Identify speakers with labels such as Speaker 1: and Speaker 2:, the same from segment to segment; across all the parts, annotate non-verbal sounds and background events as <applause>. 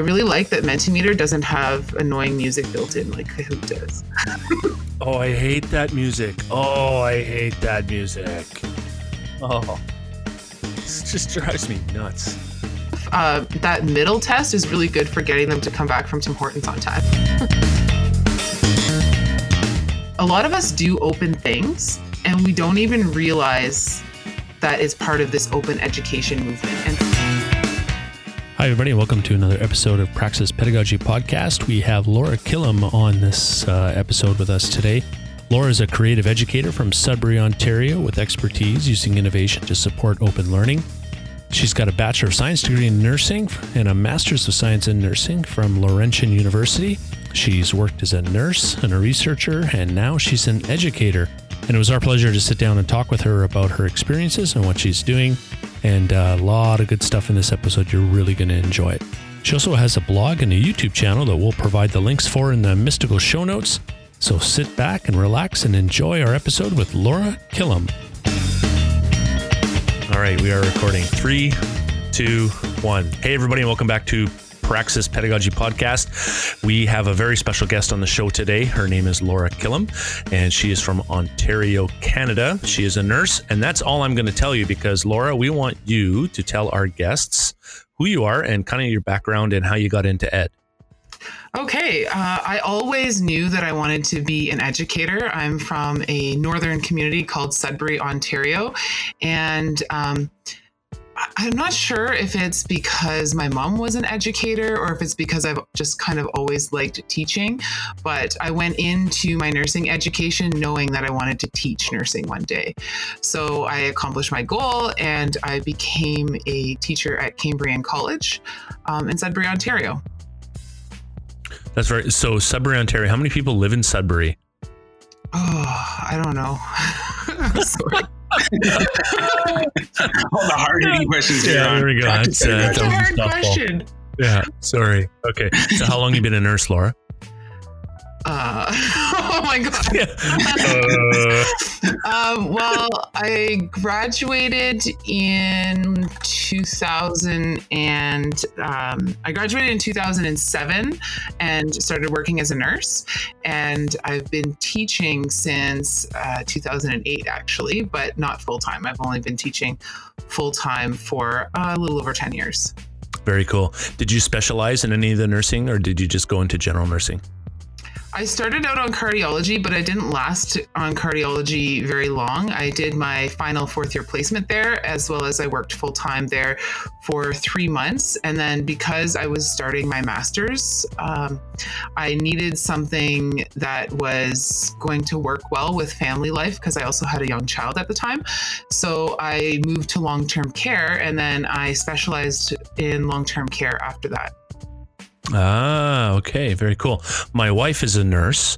Speaker 1: really like that Mentimeter doesn't have annoying music built in like Kahoot does. <laughs>
Speaker 2: oh, I hate that music. Oh, I hate that music. Oh, this just drives me nuts.
Speaker 1: Uh, that middle test is really good for getting them to come back from Tim Hortons on time. <laughs> a lot of us do open things and we don't even realize that is part of this open education movement. And
Speaker 2: Hi, everybody, and welcome to another episode of Praxis Pedagogy Podcast. We have Laura Killam on this uh, episode with us today. Laura is a creative educator from Sudbury, Ontario, with expertise using innovation to support open learning. She's got a Bachelor of Science degree in nursing and a Master's of Science in Nursing from Laurentian University. She's worked as a nurse and a researcher, and now she's an educator. And it was our pleasure to sit down and talk with her about her experiences and what she's doing and uh, a lot of good stuff in this episode. You're really going to enjoy it. She also has a blog and a YouTube channel that we'll provide the links for in the mystical show notes. So sit back and relax and enjoy our episode with Laura Killam. All right, we are recording three, two, one. Hey, everybody, and welcome back to Praxis Pedagogy Podcast. We have a very special guest on the show today. Her name is Laura Killam, and she is from Ontario, Canada. She is a nurse, and that's all I'm going to tell you because, Laura, we want you to tell our guests who you are and kind of your background and how you got into ed.
Speaker 1: Okay, uh, I always knew that I wanted to be an educator. I'm from a northern community called Sudbury, Ontario, and um, I'm not sure if it's because my mom was an educator or if it's because I've just kind of always liked teaching. But I went into my nursing education knowing that I wanted to teach nursing one day. So I accomplished my goal and I became a teacher at Cambrian College um, in Sudbury, Ontario.
Speaker 2: That's right. So, Sudbury, Ontario, how many people live in Sudbury?
Speaker 1: Oh, I don't know. <laughs> Sorry. <laughs>
Speaker 3: All the hard hitting questions.
Speaker 2: Yeah, there we go. That's,
Speaker 1: uh, That's a hard question.
Speaker 2: Yeah, sorry. Okay. So, how long have you been a nurse, Laura?
Speaker 1: Uh, <laughs> oh my god. uh. <laughs> um, well, I graduated in 2000 and um, I graduated in 2007 and started working as a nurse. And I've been teaching since uh, 2008, actually, but not full time. I've only been teaching full time for a little over 10 years.
Speaker 2: Very cool. Did you specialize in any of the nursing or did you just go into general nursing?
Speaker 1: I started out on cardiology, but I didn't last on cardiology very long. I did my final fourth year placement there, as well as I worked full time there for three months. And then because I was starting my master's, um, I needed something that was going to work well with family life because I also had a young child at the time. So I moved to long term care and then I specialized in long term care after that.
Speaker 2: Ah, okay, very cool. My wife is a nurse,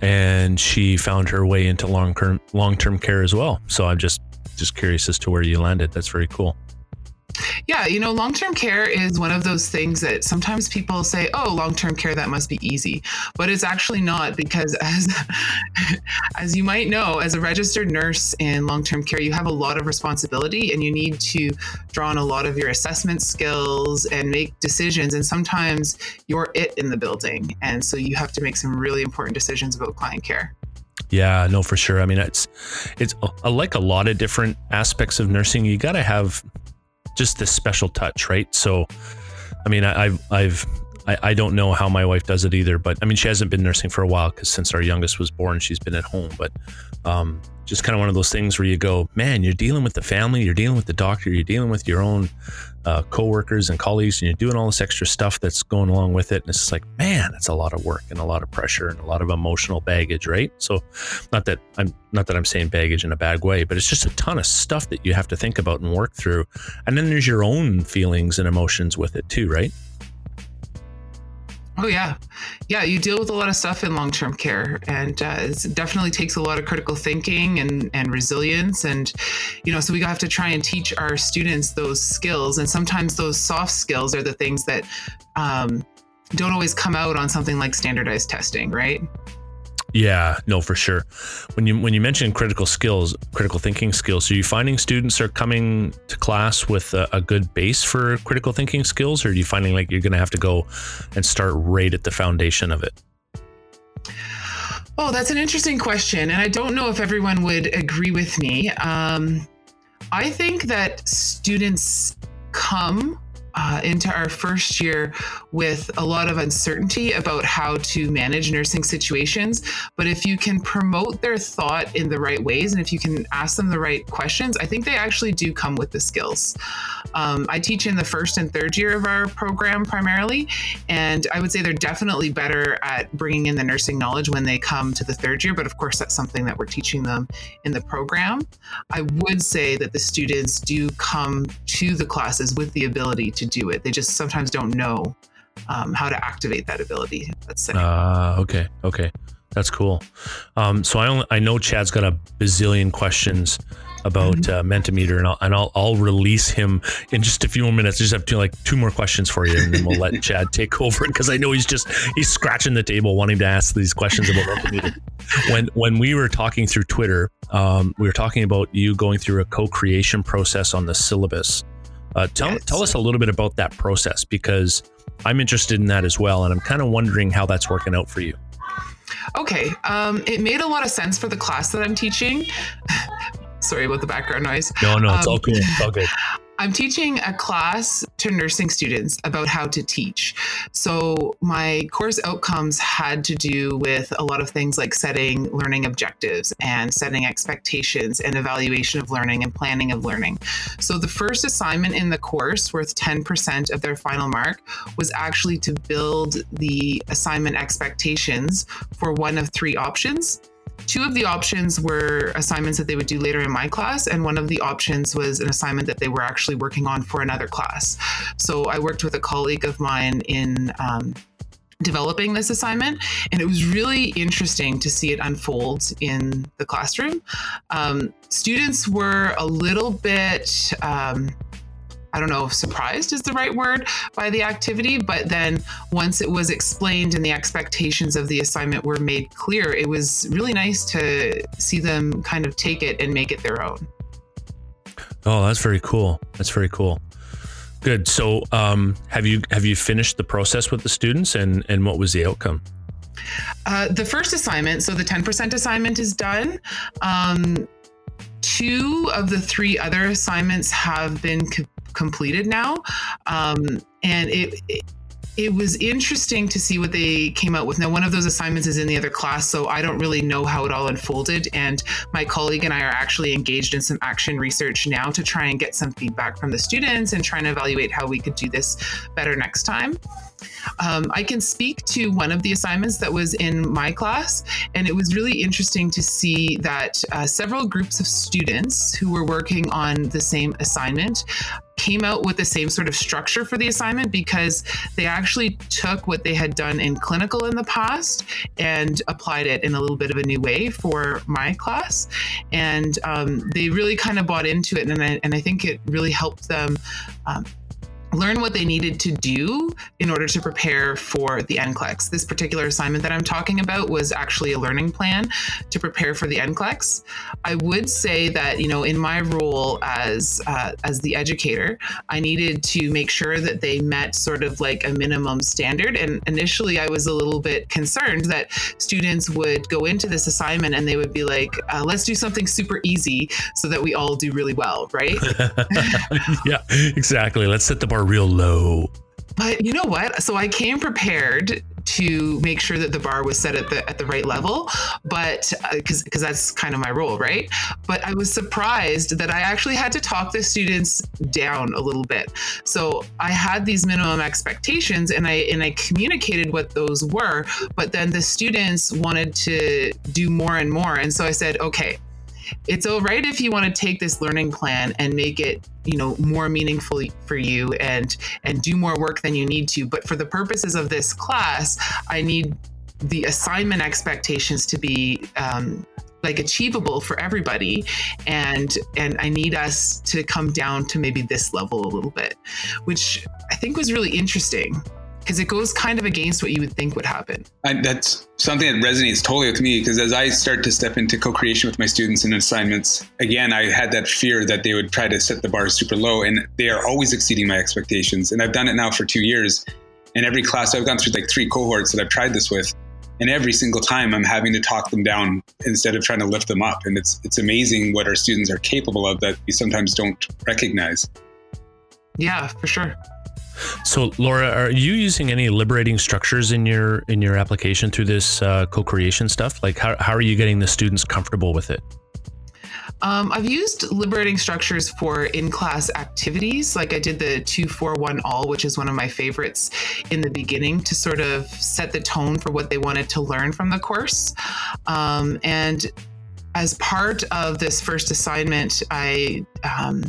Speaker 2: and she found her way into long term long term care as well. So I'm just just curious as to where you landed. That's very cool.
Speaker 1: Yeah, you know, long term care is one of those things that sometimes people say, oh, long term care, that must be easy. But it's actually not because, <laughs> as, as you might know, as a registered nurse in long term care, you have a lot of responsibility and you need to draw on a lot of your assessment skills and make decisions. And sometimes you're it in the building. And so you have to make some really important decisions about client care.
Speaker 2: Yeah, no, for sure. I mean, it's it's uh, like a lot of different aspects of nursing. You got to have just this special touch, right? So, I mean, I, I've, I've, I, I don't know how my wife does it either, but I mean, she hasn't been nursing for a while because since our youngest was born, she's been at home. But um, just kind of one of those things where you go, man, you're dealing with the family, you're dealing with the doctor, you're dealing with your own uh, coworkers and colleagues, and you're doing all this extra stuff that's going along with it. And it's like, man, it's a lot of work and a lot of pressure and a lot of emotional baggage, right? So, not that I'm not that I'm saying baggage in a bad way, but it's just a ton of stuff that you have to think about and work through. And then there's your own feelings and emotions with it too, right?
Speaker 1: Oh yeah, yeah. You deal with a lot of stuff in long-term care, and uh, it definitely takes a lot of critical thinking and and resilience, and you know, so we have to try and teach our students those skills, and sometimes those soft skills are the things that um, don't always come out on something like standardized testing, right?
Speaker 2: Yeah, no, for sure. When you when you mention critical skills, critical thinking skills, are you finding students are coming to class with a, a good base for critical thinking skills, or are you finding like you're going to have to go and start right at the foundation of it?
Speaker 1: Oh, that's an interesting question, and I don't know if everyone would agree with me. Um, I think that students come uh, into our first year with a lot of uncertainty about how to manage nursing situations. But if you can promote their thought in the right ways and if you can ask them the right questions, I think they actually do come with the skills. Um, I teach in the first and third year of our program primarily, and I would say they're definitely better at bringing in the nursing knowledge when they come to the third year. But of course, that's something that we're teaching them in the program. I would say that the students do come to the classes with the ability to do it. They just sometimes don't know um, how to activate that ability. Let's say.
Speaker 2: Ah, uh, okay, okay, that's cool. Um, so I only, I know Chad's got a bazillion questions about mm-hmm. uh, Mentimeter, and I'll and I'll, I'll release him in just a few more minutes. I just have to like two more questions for you, and then we'll let <laughs> Chad take over because I know he's just he's scratching the table wanting to ask these questions about Mentimeter. <laughs> when when we were talking through Twitter, um, we were talking about you going through a co-creation process on the syllabus. Uh, tell yes. tell us a little bit about that process because I'm interested in that as well, and I'm kind of wondering how that's working out for you.
Speaker 1: Okay, um, it made a lot of sense for the class that I'm teaching. Sorry about the background noise.
Speaker 2: No, no, it's um, all good. It's all good. <laughs>
Speaker 1: I'm teaching a class to nursing students about how to teach. So, my course outcomes had to do with a lot of things like setting learning objectives and setting expectations and evaluation of learning and planning of learning. So, the first assignment in the course, worth 10% of their final mark, was actually to build the assignment expectations for one of three options Two of the options were assignments that they would do later in my class, and one of the options was an assignment that they were actually working on for another class. So I worked with a colleague of mine in. Um, developing this assignment and it was really interesting to see it unfold in the classroom um, students were a little bit um, I don't know if surprised is the right word by the activity, but then once it was explained and the expectations of the assignment were made clear, it was really nice to see them kind of take it and make it their own.
Speaker 2: Oh, that's very cool. That's very cool. Good. So, um, have you have you finished the process with the students, and and what was the outcome?
Speaker 1: Uh, the first assignment, so the ten percent assignment is done. Um, two of the three other assignments have been co- completed now, um, and it, it it was interesting to see what they came out with. Now, one of those assignments is in the other class, so I don't really know how it all unfolded. And my colleague and I are actually engaged in some action research now to try and get some feedback from the students and trying to evaluate how we could do this better next time. Um, I can speak to one of the assignments that was in my class, and it was really interesting to see that uh, several groups of students who were working on the same assignment came out with the same sort of structure for the assignment because they actually took what they had done in clinical in the past and applied it in a little bit of a new way for my class. And um, they really kind of bought into it. And I, and I think it really helped them um, learn what they needed to do in order to prepare for the NCLEX. This particular assignment that I'm talking about was actually a learning plan to prepare for the NCLEX. I would say that you know in my role as uh, as the educator, I needed to make sure that they met sort of like a minimum standard. And initially, I was a little bit concerned that students would go into this assignment and they would be like, uh, "Let's do something super easy so that we all do really well," right? <laughs>
Speaker 2: yeah, exactly. Let's set the bar real low.
Speaker 1: But you know what? So I came prepared to make sure that the bar was set at the at the right level, but because uh, because that's kind of my role, right? But I was surprised that I actually had to talk the students down a little bit. So I had these minimum expectations, and I and I communicated what those were. But then the students wanted to do more and more, and so I said, okay it's all right if you want to take this learning plan and make it you know more meaningful for you and and do more work than you need to but for the purposes of this class i need the assignment expectations to be um, like achievable for everybody and and i need us to come down to maybe this level a little bit which i think was really interesting because it goes kind of against what you would think would happen.
Speaker 3: And that's something that resonates totally with me because as I start to step into co-creation with my students and assignments, again, I had that fear that they would try to set the bar super low, and they are always exceeding my expectations. And I've done it now for two years. And every class I've gone through like three cohorts that I've tried this with, and every single time I'm having to talk them down instead of trying to lift them up. And it's it's amazing what our students are capable of that we sometimes don't recognize.
Speaker 1: Yeah, for sure.
Speaker 2: So, Laura, are you using any liberating structures in your in your application through this uh, co-creation stuff? Like, how how are you getting the students comfortable with it?
Speaker 1: Um, I've used liberating structures for in-class activities, like I did the two, four, one, all, which is one of my favorites in the beginning to sort of set the tone for what they wanted to learn from the course. Um, and as part of this first assignment, I um,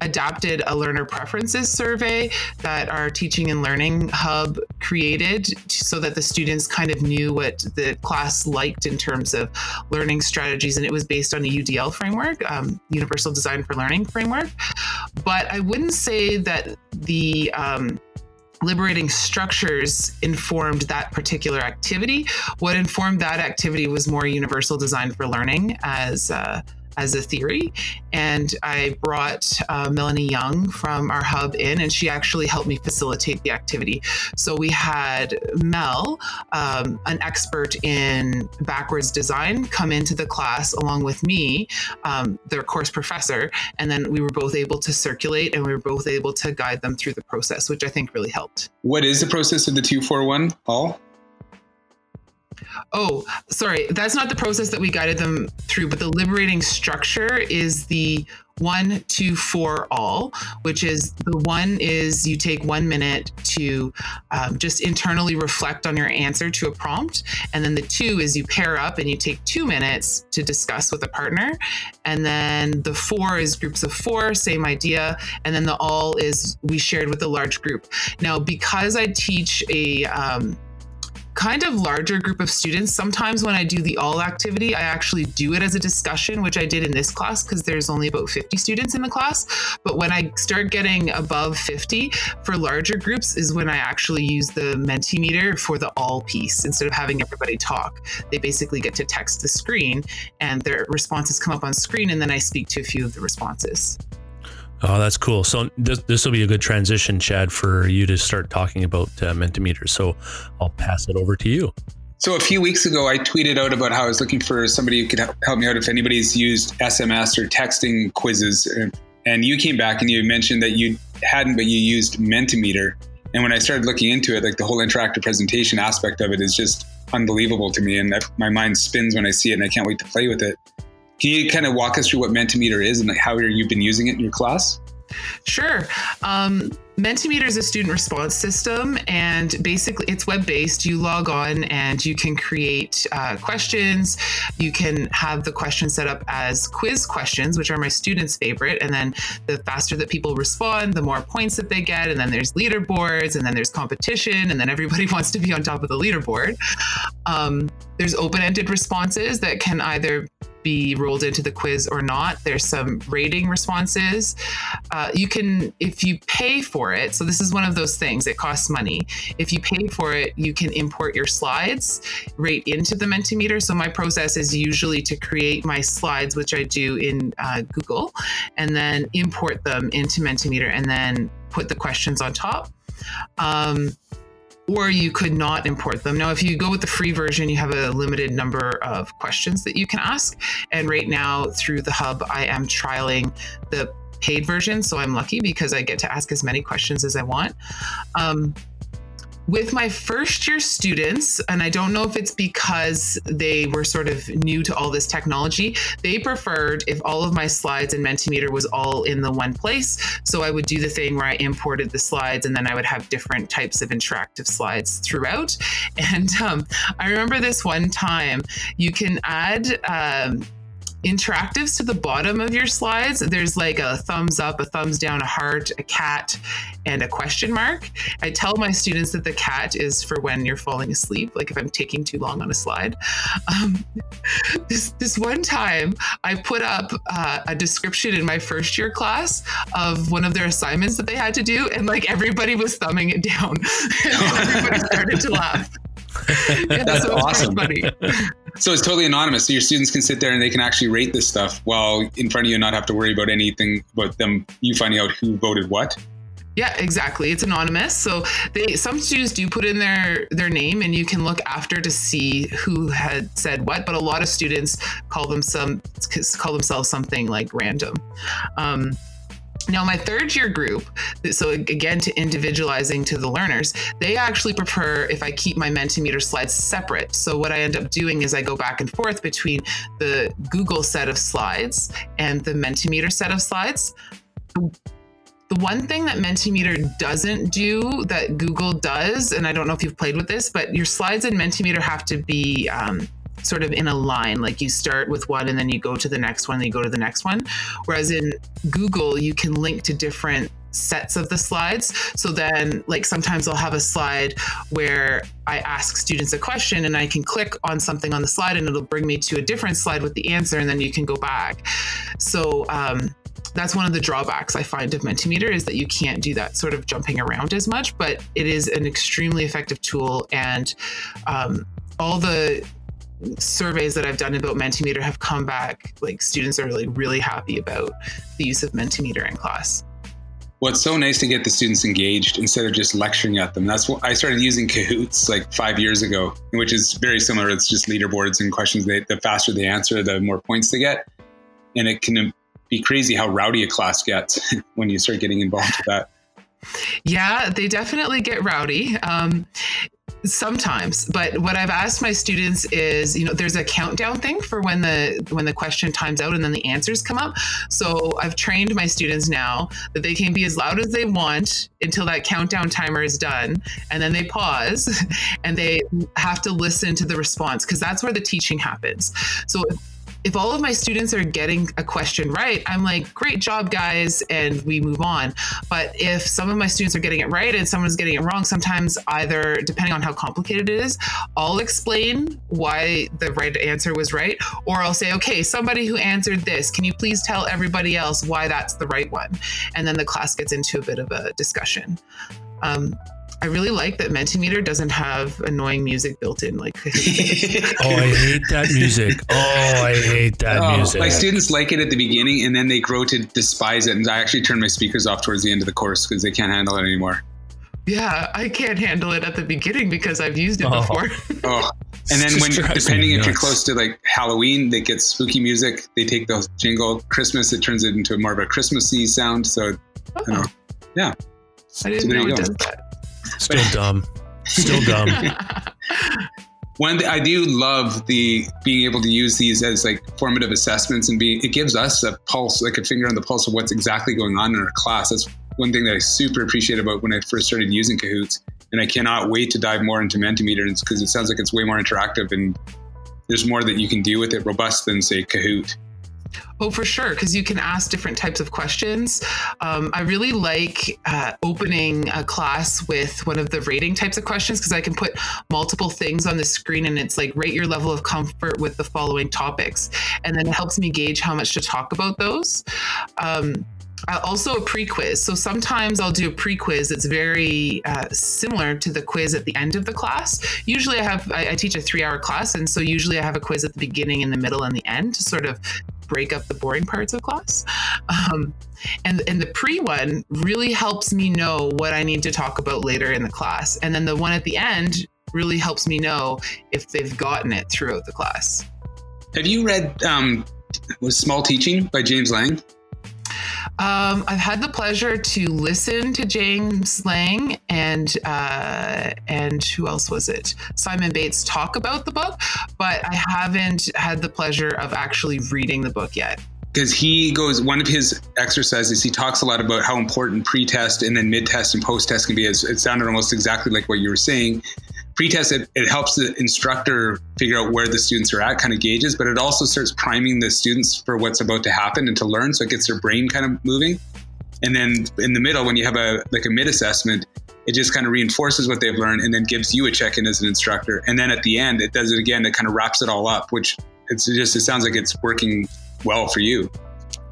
Speaker 1: adapted a learner preferences survey that our teaching and learning hub created so that the students kind of knew what the class liked in terms of learning strategies and it was based on a udl framework um, universal design for learning framework but i wouldn't say that the um, liberating structures informed that particular activity. What informed that activity was more universal design for learning as uh, as a theory. And I brought uh, Melanie Young from our hub in, and she actually helped me facilitate the activity. So we had Mel, um, an expert in backwards design, come into the class along with me, um, their course professor, and then we were both able to circulate and we were both able to guide them through the process, which I think really helped.
Speaker 3: What is the process of the 241, Paul?
Speaker 1: Oh, sorry. That's not the process that we guided them through, but the liberating structure is the one, two, four, all, which is the one is you take one minute to um, just internally reflect on your answer to a prompt. And then the two is you pair up and you take two minutes to discuss with a partner. And then the four is groups of four, same idea. And then the all is we shared with a large group. Now, because I teach a, um, kind of larger group of students. Sometimes when I do the all activity, I actually do it as a discussion, which I did in this class because there's only about 50 students in the class. But when I start getting above 50 for larger groups, is when I actually use the Mentimeter for the all piece instead of having everybody talk. They basically get to text the screen and their responses come up on screen, and then I speak to a few of the responses.
Speaker 2: Oh, that's cool. So this, this will be a good transition, Chad, for you to start talking about uh, Mentimeter. So I'll pass it over to you.
Speaker 3: So a few weeks ago, I tweeted out about how I was looking for somebody who could help me out if anybody's used SMS or texting quizzes. And you came back and you mentioned that you hadn't, but you used Mentimeter. And when I started looking into it, like the whole interactive presentation aspect of it is just unbelievable to me. And my mind spins when I see it and I can't wait to play with it. Can you kind of walk us through what Mentimeter is and how you've been using it in your class?
Speaker 1: Sure. Um, Mentimeter is a student response system, and basically it's web based. You log on and you can create uh, questions. You can have the questions set up as quiz questions, which are my students' favorite. And then the faster that people respond, the more points that they get. And then there's leaderboards, and then there's competition, and then everybody <laughs> wants to be on top of the leaderboard. Um, there's open ended responses that can either be rolled into the quiz or not. There's some rating responses. Uh, you can, if you pay for it, so this is one of those things, it costs money. If you pay for it, you can import your slides right into the Mentimeter. So my process is usually to create my slides, which I do in uh, Google, and then import them into Mentimeter and then put the questions on top. Um, or you could not import them. Now, if you go with the free version, you have a limited number of questions that you can ask. And right now, through the hub, I am trialing the paid version. So I'm lucky because I get to ask as many questions as I want. Um, with my first year students, and I don't know if it's because they were sort of new to all this technology, they preferred if all of my slides and Mentimeter was all in the one place. So I would do the thing where I imported the slides and then I would have different types of interactive slides throughout. <laughs> And um, I remember this one time, you can add um, interactives to the bottom of your slides. There's like a thumbs up, a thumbs down, a heart, a cat, and a question mark. I tell my students that the cat is for when you're falling asleep, like if I'm taking too long on a slide. Um, <laughs> this, this one time, I put up uh, a description in my first year class of one of their assignments that they had to do, and like everybody was thumbing it down. <laughs> everybody started to laugh. <laughs>
Speaker 3: Yeah, That's so awesome. <laughs> So it's totally anonymous. So your students can sit there and they can actually rate this stuff while in front of you and not have to worry about anything about them, you finding out who voted what.
Speaker 1: Yeah, exactly. It's anonymous. So they some students do put in their their name and you can look after to see who had said what, but a lot of students call them some call themselves something like random. Um, now, my third year group, so again, to individualizing to the learners, they actually prefer if I keep my Mentimeter slides separate. So, what I end up doing is I go back and forth between the Google set of slides and the Mentimeter set of slides. The one thing that Mentimeter doesn't do that Google does, and I don't know if you've played with this, but your slides in Mentimeter have to be um, sort of in a line. Like you start with one and then you go to the next one, then you go to the next one. Whereas in Google, you can link to different sets of the slides. So then, like, sometimes I'll have a slide where I ask students a question and I can click on something on the slide and it'll bring me to a different slide with the answer, and then you can go back. So, um, that's one of the drawbacks I find of Mentimeter is that you can't do that sort of jumping around as much, but it is an extremely effective tool. And um, all the surveys that I've done about Mentimeter have come back like students are really really happy about the use of Mentimeter in class.
Speaker 3: Well, it's so nice to get the students engaged instead of just lecturing at them. That's what I started using Kahoots like five years ago, which is very similar. It's just leaderboards and questions. They, the faster they answer, the more points they get, and it can be crazy how rowdy a class gets <laughs> when you start getting involved with that.
Speaker 1: Yeah, they definitely get rowdy. Um, sometimes but what i've asked my students is you know there's a countdown thing for when the when the question times out and then the answers come up so i've trained my students now that they can be as loud as they want until that countdown timer is done and then they pause <laughs> and they have to listen to the response because that's where the teaching happens so all of my students are getting a question right, I'm like, great job, guys, and we move on. But if some of my students are getting it right and someone's getting it wrong, sometimes either, depending on how complicated it is, I'll explain why the right answer was right, or I'll say, okay, somebody who answered this, can you please tell everybody else why that's the right one? And then the class gets into a bit of a discussion. Um, I really like that Mentimeter doesn't have annoying music built in. Like, <laughs>
Speaker 2: oh, I hate that music. Oh, I hate that oh, music.
Speaker 3: My students like it at the beginning, and then they grow to despise it. And I actually turn my speakers off towards the end of the course because they can't handle it anymore.
Speaker 1: Yeah, I can't handle it at the beginning because I've used it oh. before.
Speaker 3: oh, and <laughs> then when depending if you're close to like Halloween, they get spooky music. They take the jingle. Christmas, it turns it into more of a Christmassy sound. So, oh. you know, oh. yeah.
Speaker 1: I didn't so know it does that.
Speaker 2: Still <laughs> dumb. Still dumb. <laughs>
Speaker 3: One, I do love the being able to use these as like formative assessments and be it gives us a pulse, like a finger on the pulse of what's exactly going on in our class. That's one thing that I super appreciate about when I first started using Kahoots. And I cannot wait to dive more into Mentimeter because it sounds like it's way more interactive and there's more that you can do with it robust than say Kahoot.
Speaker 1: Oh, for sure, because you can ask different types of questions. Um, I really like uh, opening a class with one of the rating types of questions because I can put multiple things on the screen and it's like rate your level of comfort with the following topics. And then it helps me gauge how much to talk about those. Um, also a pre-quiz so sometimes i'll do a pre-quiz that's very uh, similar to the quiz at the end of the class usually i have I, I, teach a three hour class and so usually i have a quiz at the beginning in the middle and the end to sort of break up the boring parts of class. Um, and and the pre one really helps me know what I need to talk about later in the class, and then the one at the end really helps me know if they've gotten it throughout the class.
Speaker 3: Have you read um, was Small Teaching by James Lang?
Speaker 1: Um, I've had the pleasure to listen to James Lang and uh, and who else was it? Simon Bates talk about the book, but I haven't had the pleasure of actually reading the book yet.
Speaker 3: Because he goes, one of his exercises, he talks a lot about how important pre-test and then mid-test and post-test can be. It sounded almost exactly like what you were saying. Pretest it, it helps the instructor figure out where the students are at kind of gauges but it also starts priming the students for what's about to happen and to learn so it gets their brain kind of moving and then in the middle when you have a like a mid assessment it just kind of reinforces what they've learned and then gives you a check in as an instructor and then at the end it does it again it kind of wraps it all up which it's just it sounds like it's working well for you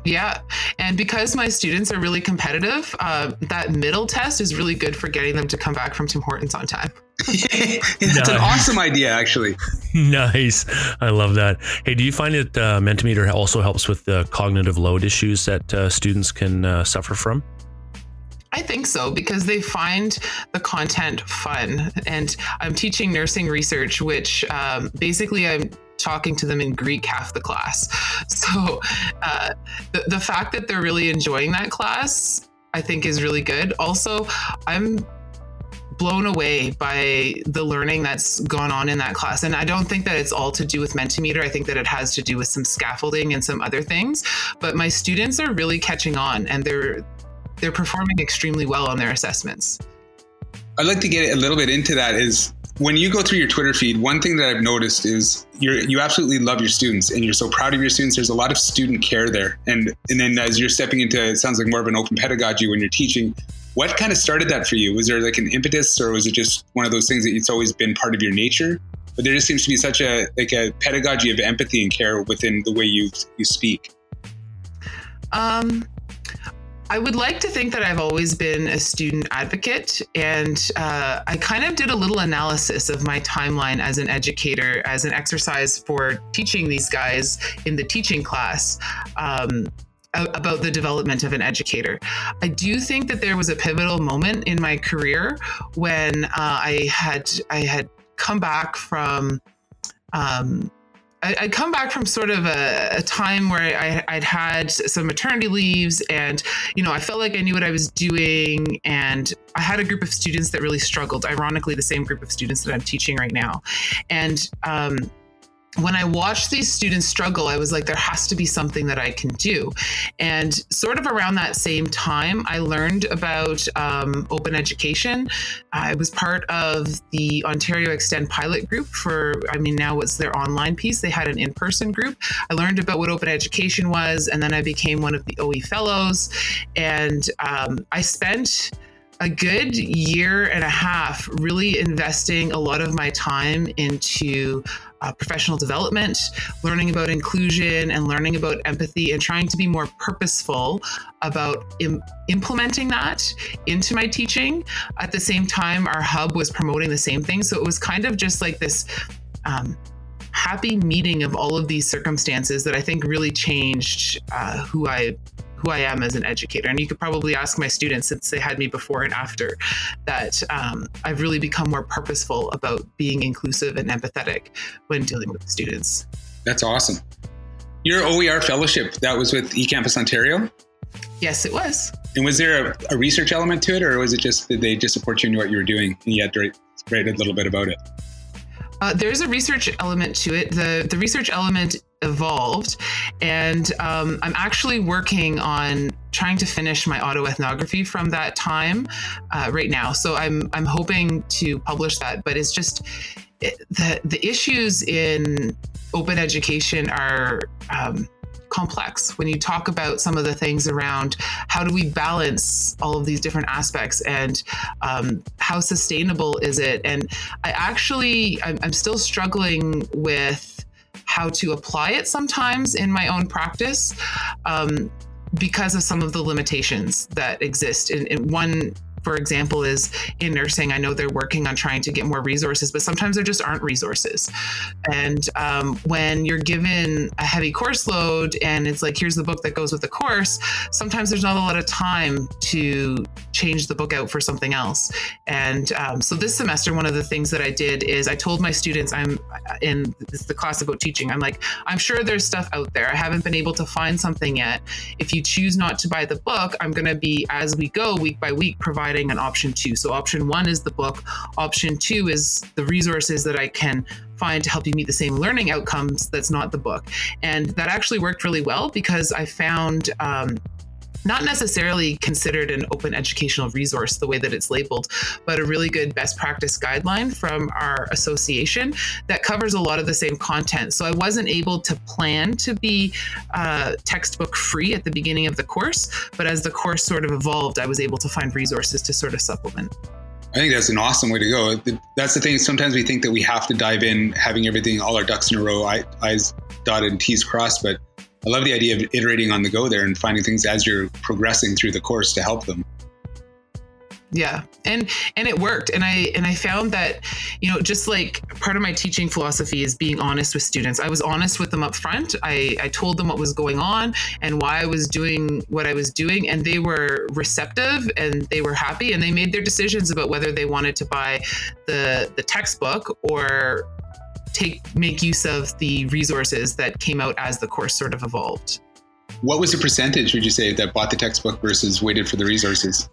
Speaker 1: yeah. And because my students are really competitive, uh, that middle test is really good for getting them to come back from Tim Hortons on time. <laughs>
Speaker 3: That's an awesome idea, actually. <laughs>
Speaker 2: nice. I love that. Hey, do you find that uh, Mentimeter also helps with the cognitive load issues that uh, students can uh, suffer from?
Speaker 1: I think so because they find the content fun. And I'm teaching nursing research, which um, basically I'm talking to them in Greek half the class. <laughs> So uh, the, the fact that they're really enjoying that class, I think is really good. Also, I'm blown away by the learning that's gone on in that class. And I don't think that it's all to do with Mentimeter. I think that it has to do with some scaffolding and some other things. But my students are really catching on and they're they're performing extremely well on their assessments.
Speaker 3: I'd like to get a little bit into that is when you go through your Twitter feed, one thing that I've noticed is you you absolutely love your students and you're so proud of your students. There's a lot of student care there, and and then as you're stepping into it sounds like more of an open pedagogy when you're teaching. What kind of started that for you? Was there like an impetus, or was it just one of those things that it's always been part of your nature? But there just seems to be such a like a pedagogy of empathy and care within the way you you speak.
Speaker 1: Um, I would like to think that I've always been a student advocate, and uh, I kind of did a little analysis of my timeline as an educator, as an exercise for teaching these guys in the teaching class. Um, about the development of an educator. I do think that there was a pivotal moment in my career when uh, I had I had come back from um, I, would come back from sort of a, a time where I, I'd had some maternity leaves and, you know, I felt like I knew what I was doing. And I had a group of students that really struggled, ironically, the same group of students that I'm teaching right now. And, um, when I watched these students struggle, I was like, there has to be something that I can do. And sort of around that same time, I learned about um, open education. I was part of the Ontario Extend pilot group for, I mean, now it's their online piece. They had an in person group. I learned about what open education was, and then I became one of the OE fellows. And um, I spent a good year and a half really investing a lot of my time into uh, professional development, learning about inclusion and learning about empathy, and trying to be more purposeful about Im- implementing that into my teaching. At the same time, our hub was promoting the same thing. So it was kind of just like this. Um, happy meeting of all of these circumstances that I think really changed uh, who I who I am as an educator. And you could probably ask my students since they had me before and after that um, I've really become more purposeful about being inclusive and empathetic when dealing with students.
Speaker 3: That's awesome. Your OER fellowship, that was with eCampus Ontario?
Speaker 1: Yes, it was.
Speaker 3: And was there a, a, research element to it, or was it just did they just support you in what you were doing and you had to write, write a little bit about it?
Speaker 1: Uh, there's a research element to it. The the research element evolved, and um, I'm actually working on trying to finish my autoethnography from that time uh, right now. So I'm I'm hoping to publish that, but it's just it, the the issues in open education are. Um, complex when you talk about some of the things around how do we balance all of these different aspects and um, how sustainable is it and i actually I'm, I'm still struggling with how to apply it sometimes in my own practice um, because of some of the limitations that exist in, in one for example, is in nursing. I know they're working on trying to get more resources, but sometimes there just aren't resources. And um, when you're given a heavy course load and it's like, here's the book that goes with the course, sometimes there's not a lot of time to change the book out for something else. And um, so this semester, one of the things that I did is I told my students, I'm in the class about teaching, I'm like, I'm sure there's stuff out there. I haven't been able to find something yet. If you choose not to buy the book, I'm going to be, as we go week by week, providing providing an option two. So option one is the book. Option two is the resources that I can find to help you meet the same learning outcomes that's not the book. And that actually worked really well because I found um, not necessarily considered an open educational resource the way that it's labeled, but a really good best practice guideline from our association that covers a lot of the same content. So I wasn't able to plan to be uh, textbook free at the beginning of the course, but as the course sort of evolved, I was able to find resources to sort of supplement.
Speaker 3: I think that's an awesome way to go. That's the thing. Sometimes we think that we have to dive in, having everything, all our ducks in a row, I's dotted and T's crossed. But I love the idea of iterating on the go there and finding things as you're progressing through the course to help them.
Speaker 1: Yeah. And and it worked. And i and i found that you know just like part of my teaching philosophy is being honest with students. I was honest with them up front. I i told them what was going on and why i was doing what i was doing and they were receptive and they were happy and they made their decisions about whether they wanted to buy the the textbook or take make use of the resources that came out as the course sort of evolved
Speaker 3: what was the percentage would you say that bought the textbook versus waited for the resources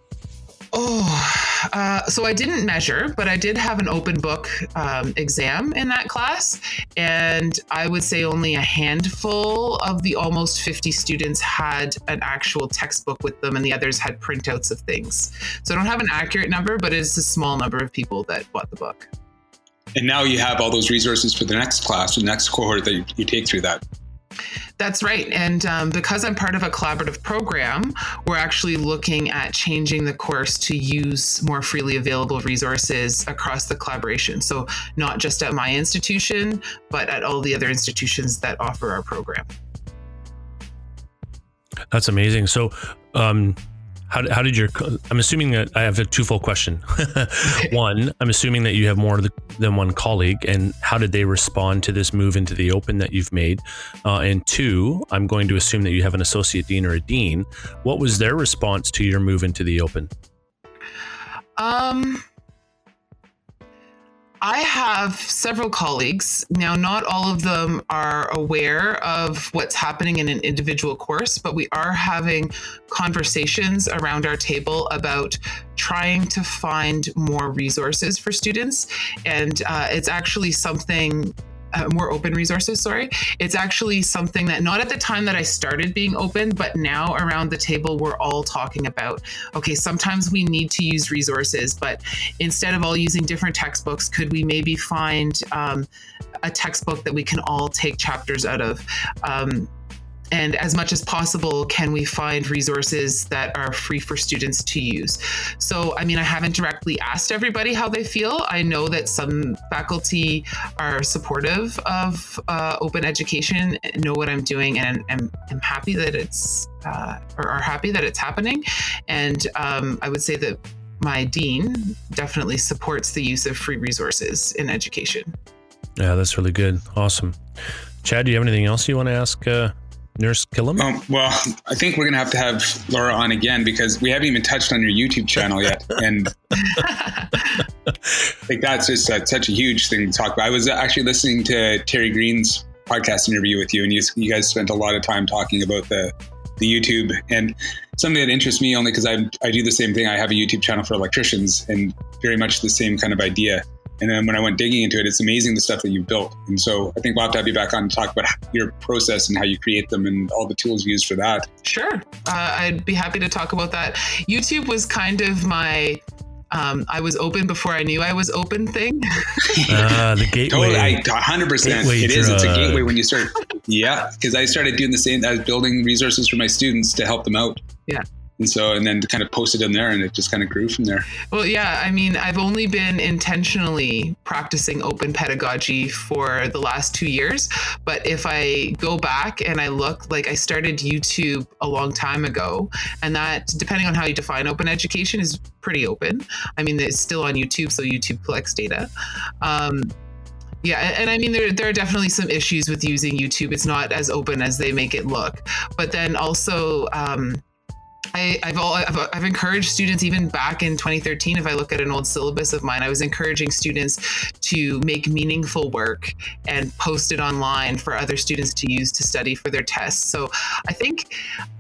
Speaker 1: Oh, uh, so I didn't measure, but I did have an open book um, exam in that class. And I would say only a handful of the almost 50 students had an actual textbook with them, and the others had printouts of things. So I don't have an accurate number, but it's a small number of people that bought the book.
Speaker 3: And now you have all those resources for the next class, the next cohort that you, you take through that.
Speaker 1: That's right. And um, because I'm part of a collaborative program, we're actually looking at changing the course to use more freely available resources across the collaboration. So, not just at my institution, but at all the other institutions that offer our program.
Speaker 2: That's amazing. So, um, how, how did your i'm assuming that i have a twofold question. <laughs> One i'm assuming that you have more than one colleague and how did they respond to this move into the open that you've made? Uh, and two i'm going to assume that you have an associate dean or a dean. What was their response to your move into the open?
Speaker 1: Um I have several colleagues. Now, not all of them are aware of what's happening in an individual course, but we are having conversations around our table about trying to find more resources for students. And uh, it's actually something uh, more open resources, sorry. It's actually something that not at the time that I started being open, but now around the table, we're all talking about. Okay, sometimes we need to use resources, but instead of all using different textbooks, could we maybe find um, a textbook that we can all take chapters out of? Um, and as much as possible can we find resources that are free for students to use? So i mean i haven't directly asked everybody how they feel. I know that some faculty are supportive of uh, open education know what i'm doing and i'm, I'm happy that it's uh, or are happy that it's happening. And um, i would say that my dean definitely supports the use of free resources in education.
Speaker 2: Yeah that's really good. Awesome. Chad do you have anything else you want to ask uh, Nurse Killam?
Speaker 3: Um, well, I think we're going to have to have Laura on again because we haven't even touched on your YouTube channel yet. And <laughs> like that's just uh, such a huge thing to talk about. I was actually listening to Terry Greene's podcast interview with you, and you, you guys spent a lot of time talking about the the YouTube and something that interests me only because I I do the same thing. I have a YouTube channel for electricians and very much the same kind of idea. And then when I went digging into it, it's amazing the stuff that you've built. And so I think we'll have to have you back on to talk about your process and how you create them and all the tools you use for that.
Speaker 1: Sure. Uh, I'd be happy to talk about that. YouTube was kind of my um, I was open before I knew I was open thing.
Speaker 2: uh, <laughs> the gateway.
Speaker 3: Totally, I, 100%. Gateway it is. It's a gateway when you start. Yeah, because I started doing the same. I was building resources for my students to help them out.
Speaker 1: Yeah
Speaker 3: and so and then kind of posted in there and it just kind of grew from there
Speaker 1: well yeah i mean i've only been intentionally practicing open pedagogy for the last two years but if i go back and i look like i started youtube a long time ago and that depending on how you define open education is pretty open i mean it's still on youtube so youtube collects data um, yeah, and I mean there there are definitely some issues with using YouTube. It's not as open as they make it look. But then also um, I, have all, I've, I've, encouraged students even back in 2013. If I look at an old syllabus of mine, I was encouraging students to make meaningful work and post it online for other students to use to study for their tests. So I think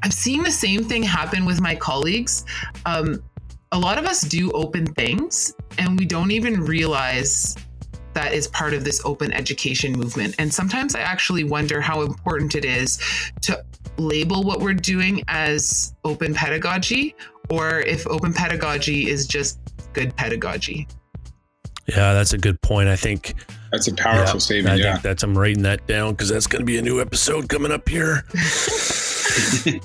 Speaker 1: I'm seeing the same thing happen with my colleagues. Um, a lot of us do open things and we don't even realize that is part of this open education movement. And sometimes I actually wonder how important it is to label what we're doing as open pedagogy or if open pedagogy is just good pedagogy.
Speaker 2: Yeah, that's a good point. I think
Speaker 3: that's a powerful yeah, statement.
Speaker 2: I
Speaker 3: yeah.
Speaker 2: think that's I'm writing that down because that's going to be a new episode coming up here. <laughs>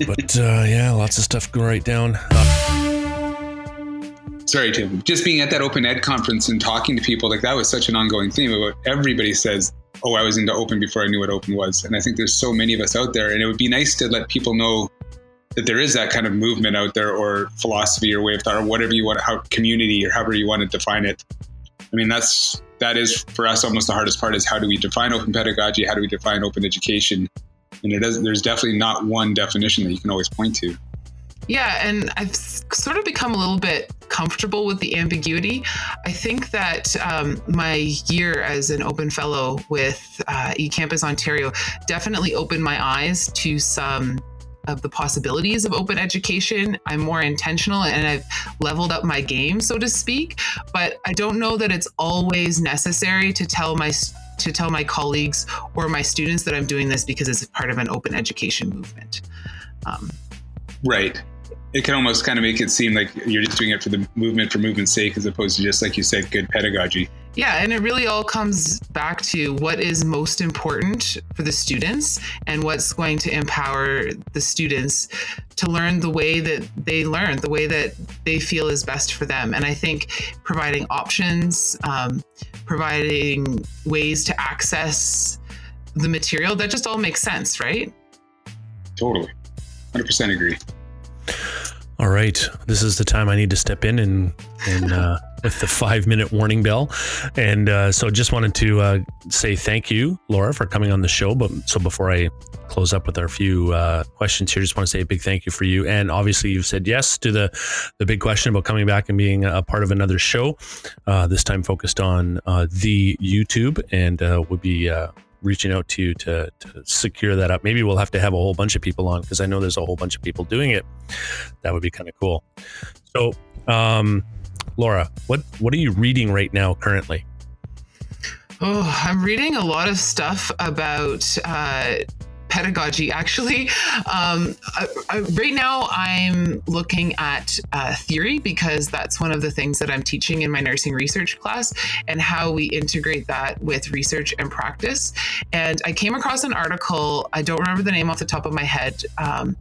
Speaker 2: but uh, yeah, lots of stuff to write down. Uh,
Speaker 3: sorry, Tim. Just being at that open ed conference and talking to people, like that was such an ongoing theme about everybody says, Oh, I was into open before I knew what open was. And I think there's so many of us out there. And it would be nice to let people know that there is that kind of movement out there or philosophy or way of thought or whatever you want, how community or however you want to define it. I mean, that's that is for us almost the hardest part is how do we define open pedagogy? How do we define open education? And it does, there's definitely not one definition that you can always point to.
Speaker 1: Yeah, and I've sort of become a little bit comfortable with the ambiguity. I think that um, my year as an open fellow with uh, eCampus Ontario definitely opened my eyes to some of the possibilities of open education. I'm more intentional and I've leveled up my game, so to speak. But I don't know that it's always necessary to tell my to tell my colleagues or my students that I'm doing this because it's part of an open education movement. Um,
Speaker 3: right it can almost kind of make it seem like you're just doing it for the movement for movement's sake as opposed to just like you said good pedagogy.
Speaker 1: Yeah and it really all comes back to what is most important for the students and what's going to empower the students to learn the way that they learn the way that they feel is best for them. And i think providing options um, providing ways to access the material that just all makes sense right?
Speaker 3: Totally. 100% agree
Speaker 2: all right, this is the time I need to step in and and uh, <laughs> with the five minute warning bell, and uh, so just wanted to uh, say thank you, Laura, for coming on the show. But so before I close up with our few uh, questions here, just want to say a big thank you for you, and obviously you've said yes to the the big question about coming back and being a part of another show. Uh, this time focused on uh, the YouTube, and would be reaching out to you to, to secure that up. Maybe we'll have to have a whole bunch of people on because I know there's a whole bunch of people doing it. That would be kind of cool. So, um, Laura, what what are you reading right now currently?
Speaker 1: Oh, I'm reading a lot of stuff about uh, pedagogy actually. Um, I, I, right now i'm looking at uh, theory because that's one of the things that i'm teaching in my nursing research class and how we integrate that with research and practice. And i came across an article i don't remember the name off the top of my head um,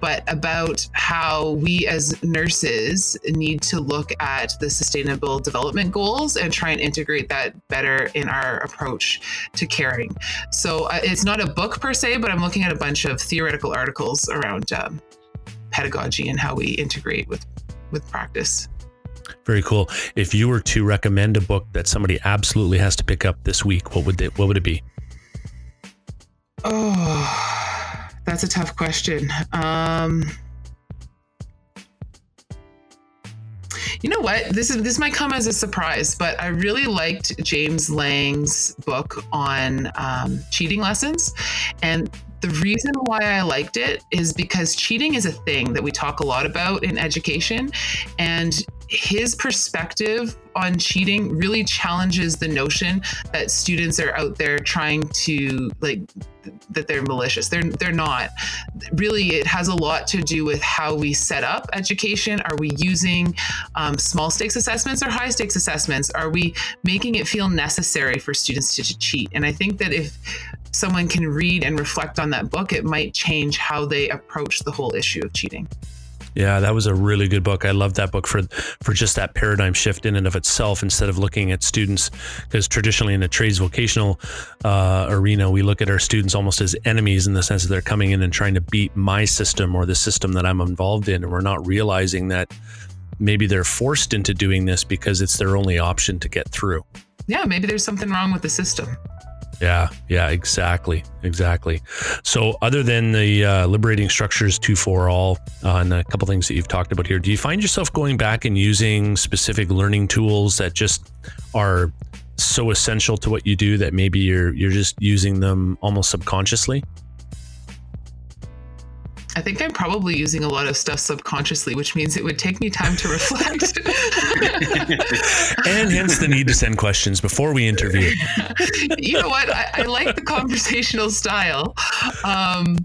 Speaker 1: but about how we as nurses need to look at the sustainable development goals and try and integrate that better in our approach to caring. So uh, it's not a book per se but I'm looking at a bunch of theoretical articles around um, pedagogy and how we integrate with with practice.
Speaker 2: Very cool. If you were to recommend a book that somebody absolutely has to pick up this week, what would they, what would it be?
Speaker 1: Oh, that's a tough question. Um, You know what? This is this might come as a surprise, but I really liked James Lang's book on um, cheating lessons, and the reason why I liked it is because cheating is a thing that we talk a lot about in education, and his perspective on cheating really challenges the notion that students are out there trying to like that they're malicious. They're they're not. Really, it has a lot to do with how we set up education. Are we using um, small stakes assessments or high stakes assessments? Are we making it feel necessary for students to, to cheat? And I think that if someone can read and reflect on that book, it might change how they approach the whole issue of cheating.
Speaker 2: Yeah, that was a really good book. I love that book for for just that paradigm shift in and of itself. Instead of looking at students, because traditionally in the trades vocational uh, arena, we look at our students almost as enemies in the sense that they're coming in and trying to beat my system or the system that I'm involved in, and we're not realizing that maybe they're forced into doing this because it's their only option to get through.
Speaker 1: Yeah, maybe there's something wrong with the system.
Speaker 2: Yeah, yeah, exactly, exactly. So, other than the uh, liberating structures two for all uh, and a couple things that you've talked about here, do you find yourself going back and using specific learning tools that just are so essential to what you do that maybe you're you're just using them almost subconsciously?
Speaker 1: I think I'm probably using a lot of stuff subconsciously, which means it would take me time to reflect.
Speaker 2: and hence the need to send questions before we interview.
Speaker 1: you know what? I, I like the conversational style, um,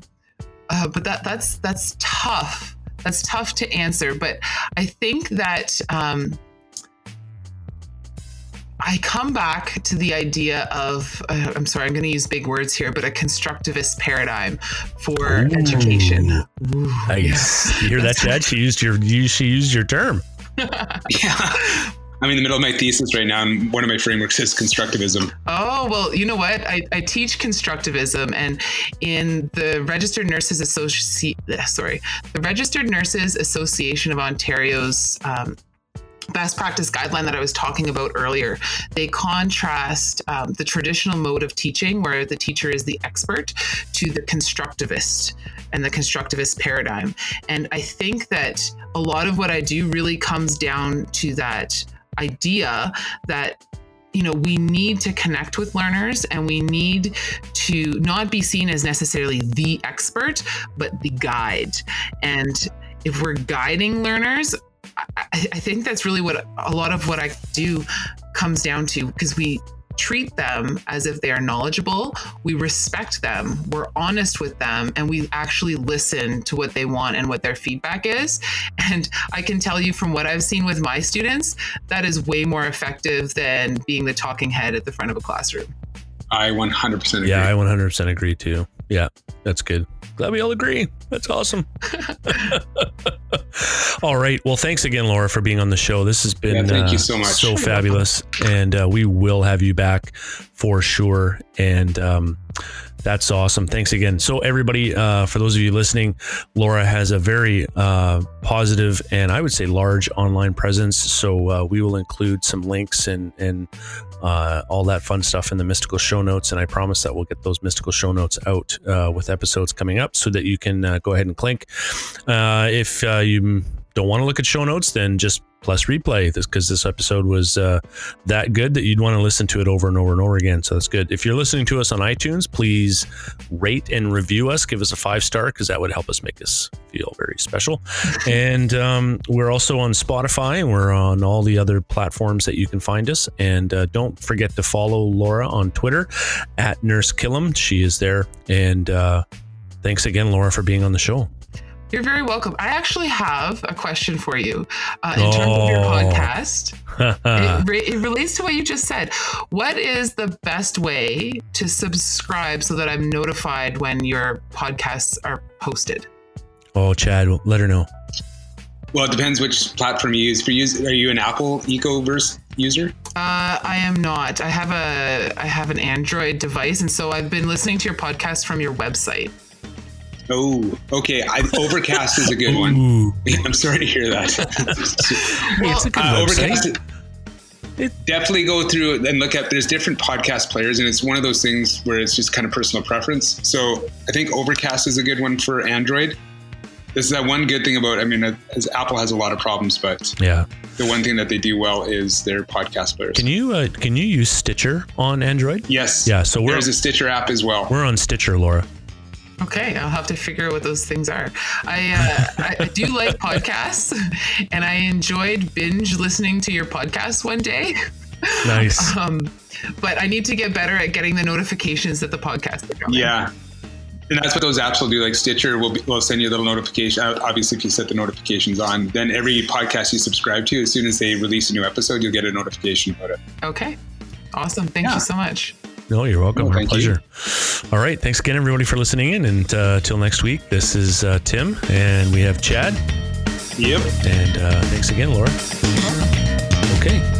Speaker 1: uh, but that that's that's tough. That's tough to answer. But I think that. Um, I come back to the idea of, uh, I'm sorry, I'm going to use big words here, but a constructivist paradigm for Ooh. education.
Speaker 2: Ooh, nice. Yeah. <laughs> You hear that, Chad? She used your, you, she used your term. <laughs>
Speaker 3: yeah. I'm in the middle of my thesis right now, and one of my frameworks is constructivism.
Speaker 1: Oh, well, you know what? I, I teach constructivism, and in the Registered Nurses Association, sorry, the Registered Nurses Association of Ontario's um, best practice guideline that I was talking about earlier, they contrast um, the traditional mode of teaching, where the teacher is the expert, to the constructivist and the constructivist paradigm. And I think that a lot of what I do really comes down to that idea that you know we need to connect with learners and we need to not be seen as necessarily the expert but the guide and if we're guiding learners I, I think that's really what a lot of what I do comes down to because we treat them as if they are knowledgeable. We respect them, we're honest with them, and we actually listen to what they want and what their feedback is. And I can tell you from what I've seen with my students, that is way more effective than being the talking head at the front of a classroom.
Speaker 3: I 100% agree.
Speaker 2: Yeah, I 100% agree too. Yeah, that's good. Glad we all agree. That's awesome. <laughs> <laughs> all right. Well, thanks again, Laura, for being on the show. This has been
Speaker 3: yeah, thank uh, you so much.
Speaker 2: So fabulous, and uh, we will have you back for sure. And um, that's awesome. Thanks again. So, everybody, uh, for those of you listening, Laura has a very uh, positive and I would say large online presence. So, uh, we will include some links and and uh, all that fun stuff in the mystical show notes. And I promise that we'll get those mystical show notes out uh, with episodes coming up so that you can uh, go ahead and clink. if you don't want to look at show notes, then just plus replay this because this episode was uh, that good that you'd want to listen to it over and over and over again. So that's good. If you're listening to us on iTunes, please rate and review us. Give us a five star because that would help us make us feel very special. <laughs> and um, we're also on Spotify and we're on all the other platforms that you can find us. And uh, don't forget to follow Laura on Twitter at Nurse Killam. She is there. And uh, thanks again, Laura, for being on the show.
Speaker 1: You're very welcome. I actually have a question for you uh, in oh. terms of your oh. podcast. it, <laughs> re- it, relates to what you just said. What is the best way to subscribe so that I'm notified when your podcasts are posted?
Speaker 2: Oh, Chad, let her know.
Speaker 3: Well, it depends which platform you use. For use, are you an Apple Ecoverse user?
Speaker 1: Uh, I am not. I have a I have an Android device, and so I've been listening to your podcast from your website.
Speaker 3: Oh, okay. I, Overcast is a good one. <laughs> I'm sorry to hear that. <laughs>
Speaker 2: well, it's a good uh, Overcast.
Speaker 3: It, definitely go through and look at. There's different podcast players, and it's one of those things where it's just kind of personal preference. So I think Overcast is a good one for Android. This is that one good thing about. I mean, as Apple has a lot of problems, but
Speaker 2: yeah,
Speaker 3: the one thing that they do well is their podcast players.
Speaker 2: Can you uh, can you use Stitcher on Android?
Speaker 3: Yes.
Speaker 2: Yeah. So
Speaker 3: there's a Stitcher app as well.
Speaker 2: We're on Stitcher, Laura.
Speaker 1: Okay, I'll have to figure out what those things are. I, uh, I, I do like <laughs> podcasts, and I enjoyed binge listening to your podcast one day.
Speaker 2: Nice. <laughs>
Speaker 1: um, but I need to get better at getting the notifications that the podcast are coming.
Speaker 3: Yeah. And that's what those apps will do. Like Stitcher will, be, will send you a little notification. Obviously, if you set the notifications on, then every podcast you subscribe to, as soon as they release a new episode, you'll get a notification about it.
Speaker 1: Okay. Awesome. Thank yeah. you so much.
Speaker 2: No, you're welcome. No, Our pleasure. You. All right. Thanks again, everybody, for listening in. And uh, till next week, this is uh, Tim, and we have Chad.
Speaker 3: Yep.
Speaker 2: And uh, thanks again, Laura. Okay.